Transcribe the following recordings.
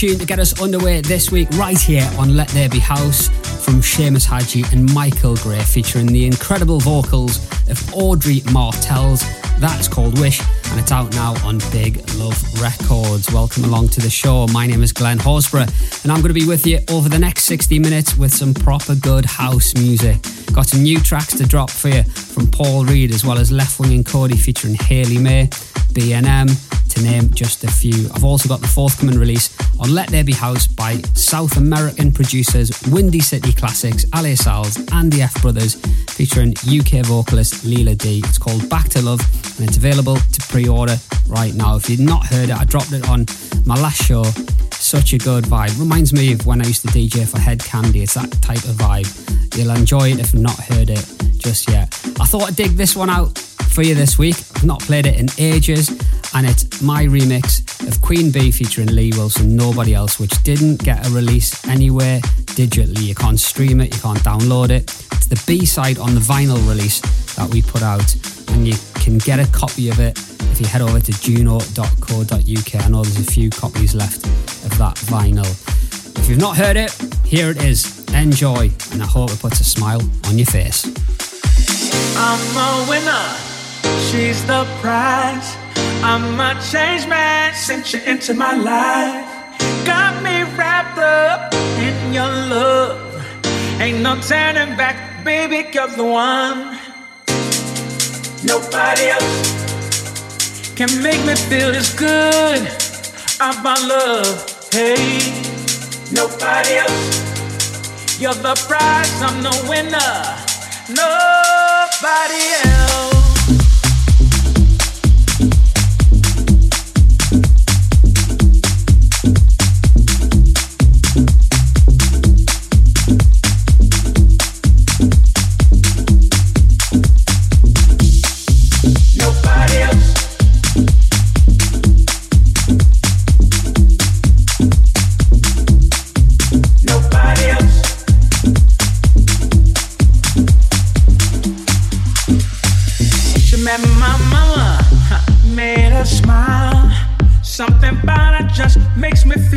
Tune to get us underway this week, right here on Let There Be House from Seamus Haji and Michael Gray, featuring the incredible vocals of Audrey Martells. That's called Wish, and it's out now on Big Love Records. Welcome along to the show. My name is Glen Horsborough, and I'm going to be with you over the next 60 minutes with some proper good house music. Got some new tracks to drop for you from Paul Reid, as well as Leftwing and Kody featuring Hayley May, BNM, to name just a few. I've also got the forthcoming release on Let There Be House by South American producers Windy City Classics, Ale Salles, and the F Brothers, featuring UK vocalist Leela D. It's called Back to Love, and it's available to pre order right now. If you've not heard it, I dropped it on my last show. Such a good vibe. Reminds me of when I used to DJ for Head Candy. It's that type of vibe. You'll enjoy it if not heard it just yet. I thought I'd dig this one out for you this week. I've not played it in ages, and it's my remix of Queen B featuring Lee Wilson, Nobody Else, which didn't get a release anywhere digitally. You can't stream it, you can't download it. It's the B side on the vinyl release that we put out, and you can get a copy of it if you head over to juno.co.uk. I know there's a few copies left of that vinyl. If you've not heard it, here it is. Enjoy, and I hope it puts a smile on your face. I'm a winner. She's the prize. I'm a change man. since you into my life. Got me wrapped up in your love. Ain't no turning back, baby, you're the one. Nobody else can make me feel this good about love. Hey, nobody else. You're the prize, I'm the winner. Nobody else. just makes me feel.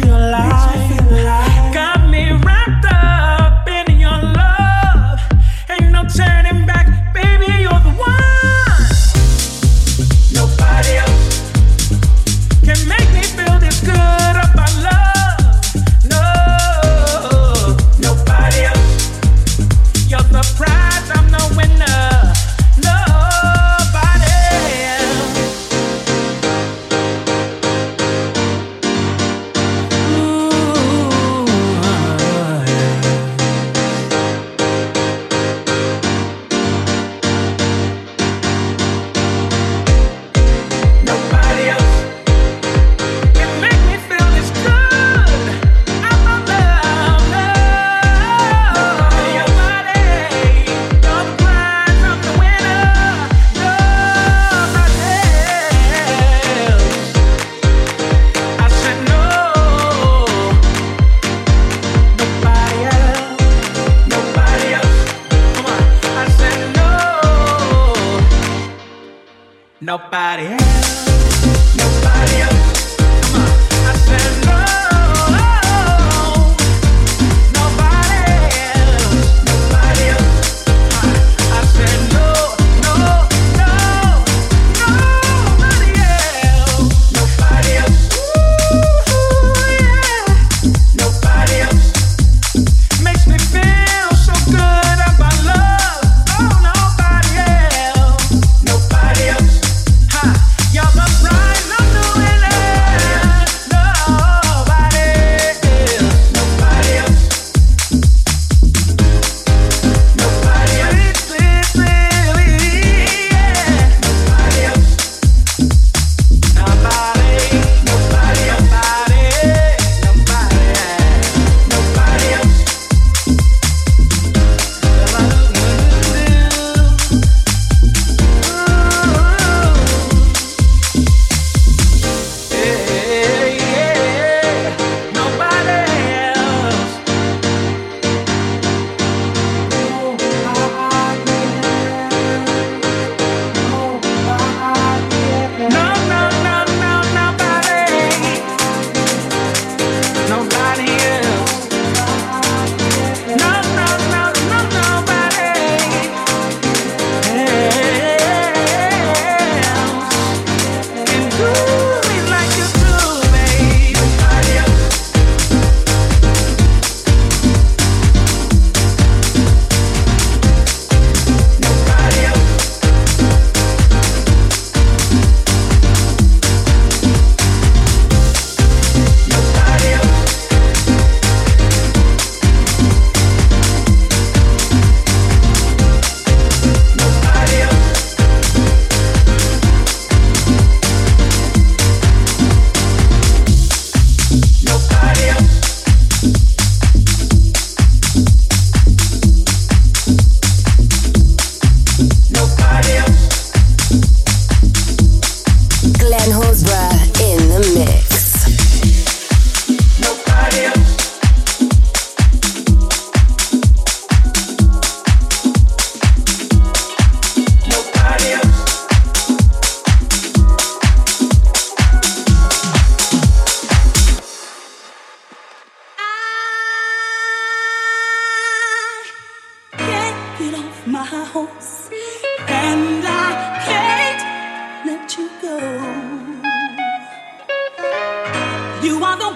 You are the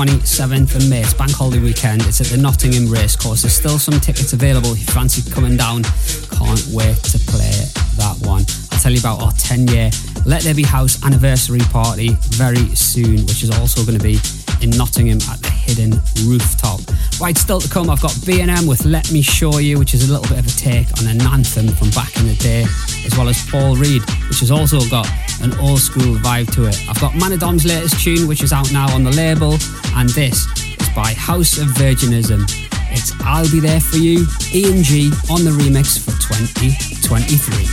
27th of May. It's bank holiday weekend. It's at the Nottingham Racecourse. There's still some tickets available if you fancy coming down. Can't wait to play that one. I'll tell you about our 10 year Let There Be House anniversary party very soon, which is also going to be in Nottingham at the Hidden Rooftop. Right, still to come, I've got BNM with Let Me Show You, which is a little bit of a take on an anthem from back in the day, as well as Paul Reid, which has also got an old school vibe to it. I've got Manodom's latest tune, which is out now on the label and this is by House of Virginism. It's I'll Be There For You, Ian G on the remix for 2023.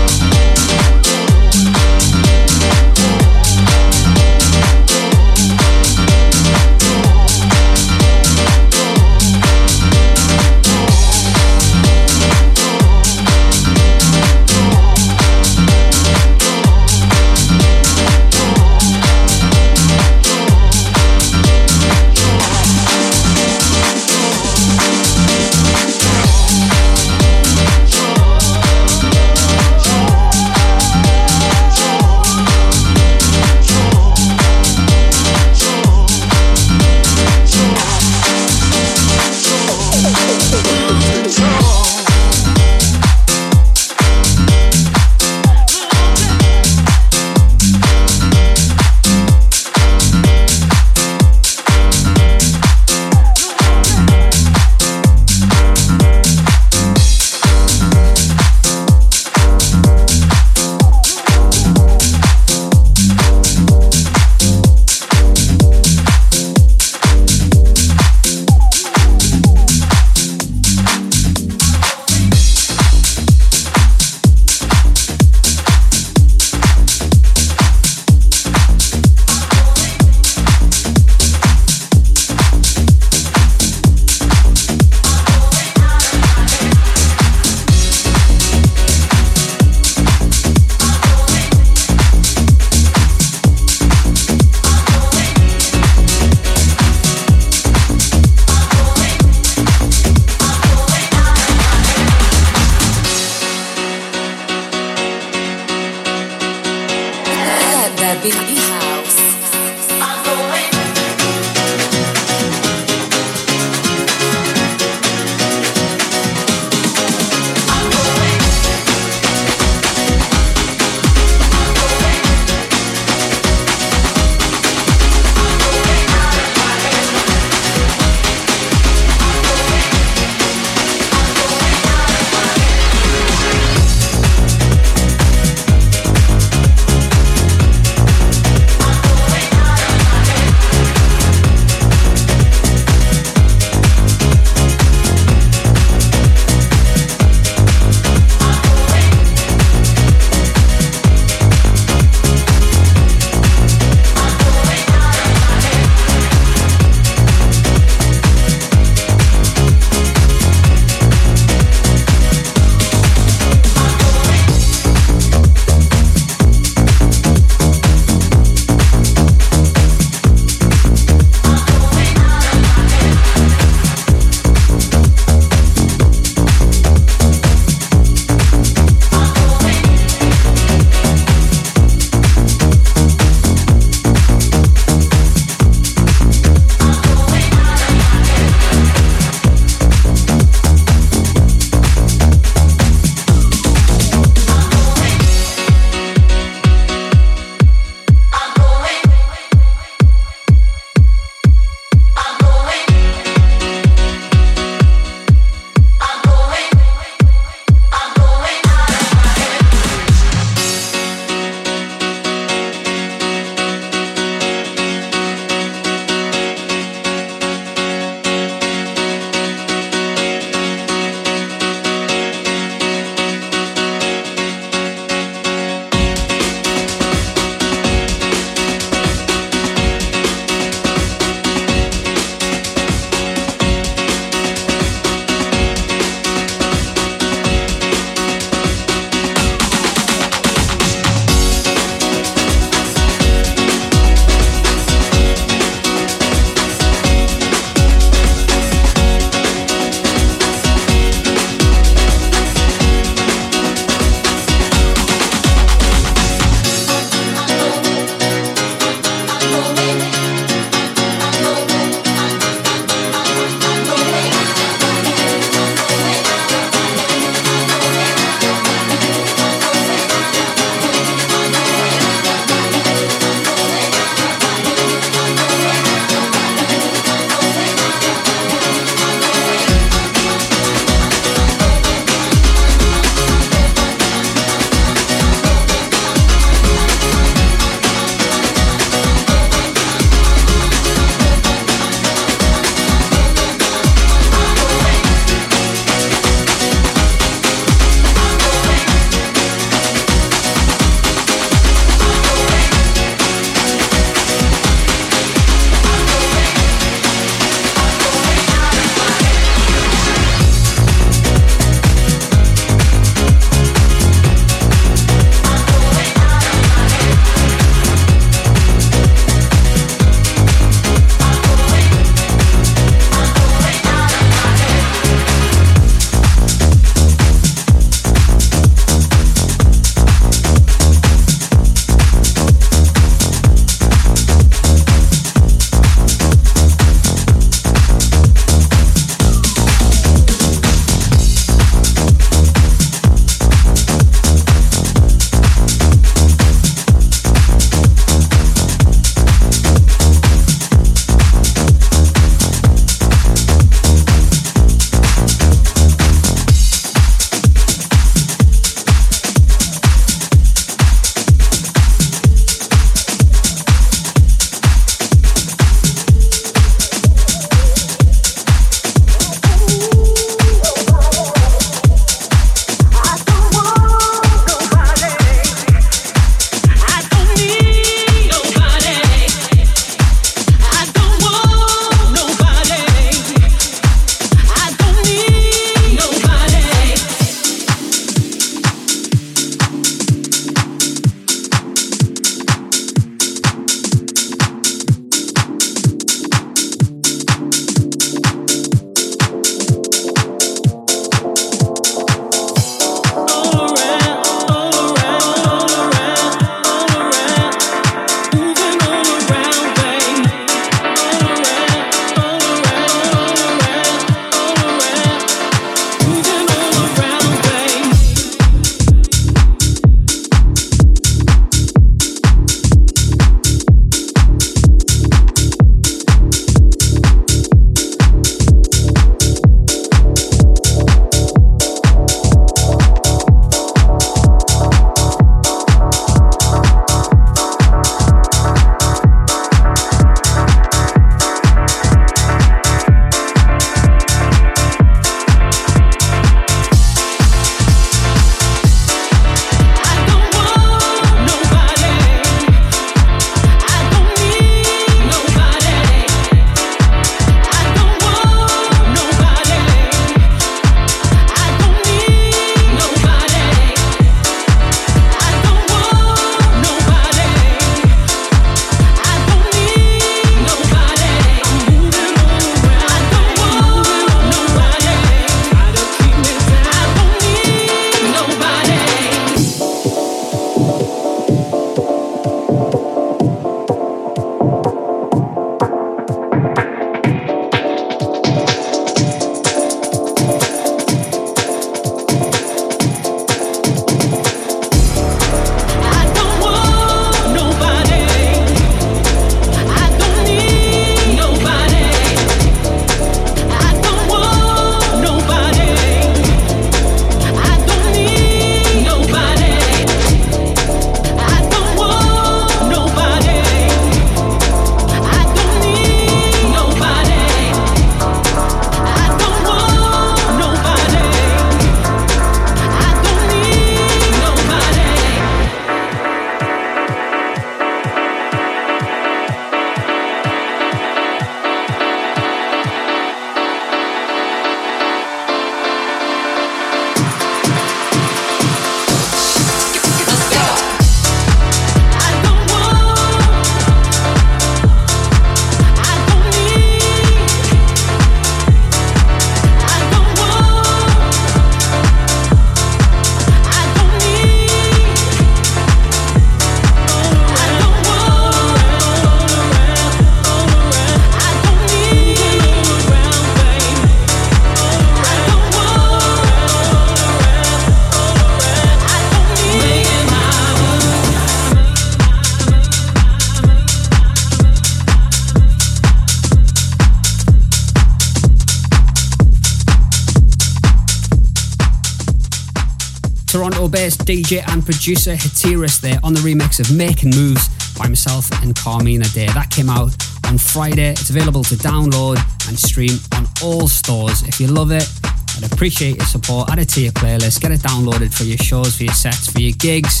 DJ and producer Hatiras there on the remix of Making Moves by myself and Karmina Dai. That came out on Friday. It's available to download and stream on all stores. If you love it, I'd appreciate your support. Add it to your playlist, get it downloaded for your shows, for your sets, for your gigs.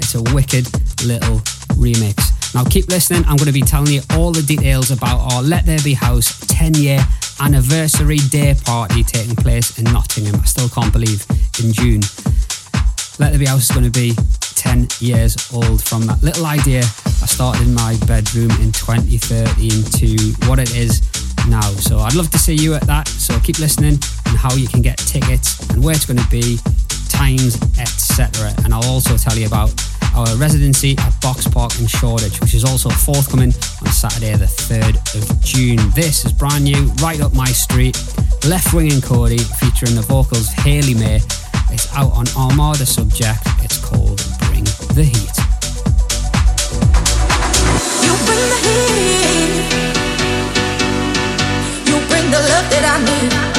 It's a wicked little remix. Now keep listening. I'm going to be telling you all the details about our Let There Be House 10 year anniversary day party taking place in Nottingham. I still can't believe in June. Let There Be House is going to be 10 years old from that little idea I started in my bedroom in 2013 to what it is now. So I'd love to see you at that. So keep listening and how you can get tickets and where it's going to be, times, etc. And I'll also tell you about our residency at Boxpark in Shoreditch, which is also forthcoming on Saturday, the 3rd of June. This is brand new, right up my street. Leftwing and Kody featuring the vocals of Hayley May. It's out on Armada Subjekt. It's called Bring the Heat. You bring the heat. You bring the love that I need.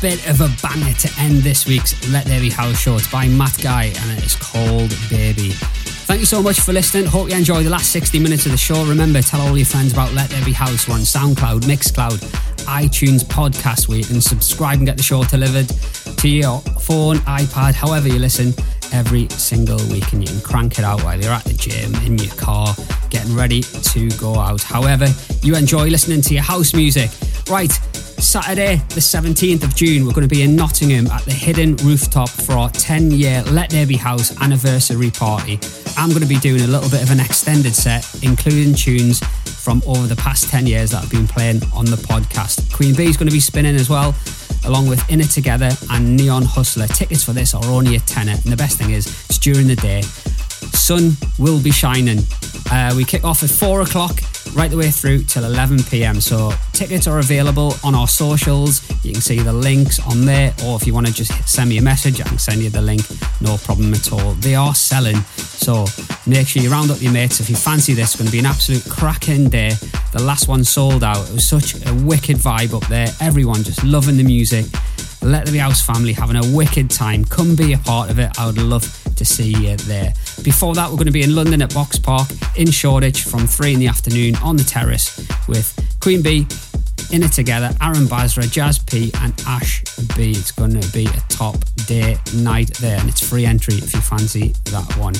Bit of a banger to end this week's Let There Be House show. It's by Matt Guy and it is called Baby. Thank you so much for listening. Hope you enjoyed the last 60 minutes of the show. Remember, tell all your friends about Let There Be House. On SoundCloud, Mixcloud, iTunes podcast you can subscribe and get the show delivered to your phone, iPad, however you listen every single week. And you can crank it out while you're at the gym, in your car, getting ready to go out. However, you enjoy listening to your house music. Right, Saturday, the 17th of June, we're going to be in Nottingham at the Hidden Rooftop for our 10 year Let There Be House anniversary party. I'm going to be doing a little bit of an extended set, including tunes from over the past 10 years that I've been playing on the podcast. Queen B is going to be spinning as well, along with In It Together and Neon Hustler. Tickets for this are only a tenner, and the best thing is, it's during the day. Sun will be shining. Uh, we kick off at 4 o'clock right the way through till 11 pm. So tickets are available on our socials. You can see the links on there, or if you want to just send me a message, I can send you the link. No problem at all. They are selling, so make sure you round up your mates if you fancy this. It's going to be an absolute cracking day. The last one sold out. It was such a wicked vibe up there. Everyone just loving the music. Let the House family having a wicked time. Come be a part of it. I would love to see you there. Before that, we're going to be in London at Boxpark in Shoreditch from 3 in the afternoon on the terrace with Queen B, In It Together, Aaron Basra, Jazz P, and Ash B. It's going to be a top day night there, and it's free entry if you fancy that one.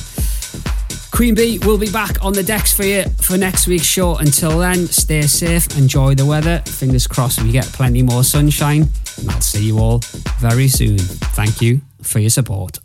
Queen B will be back on the decks for you for next week's show. Until then, stay safe, enjoy the weather. Fingers crossed we get plenty more sunshine, and I'll see you all very soon. Thank you for your support.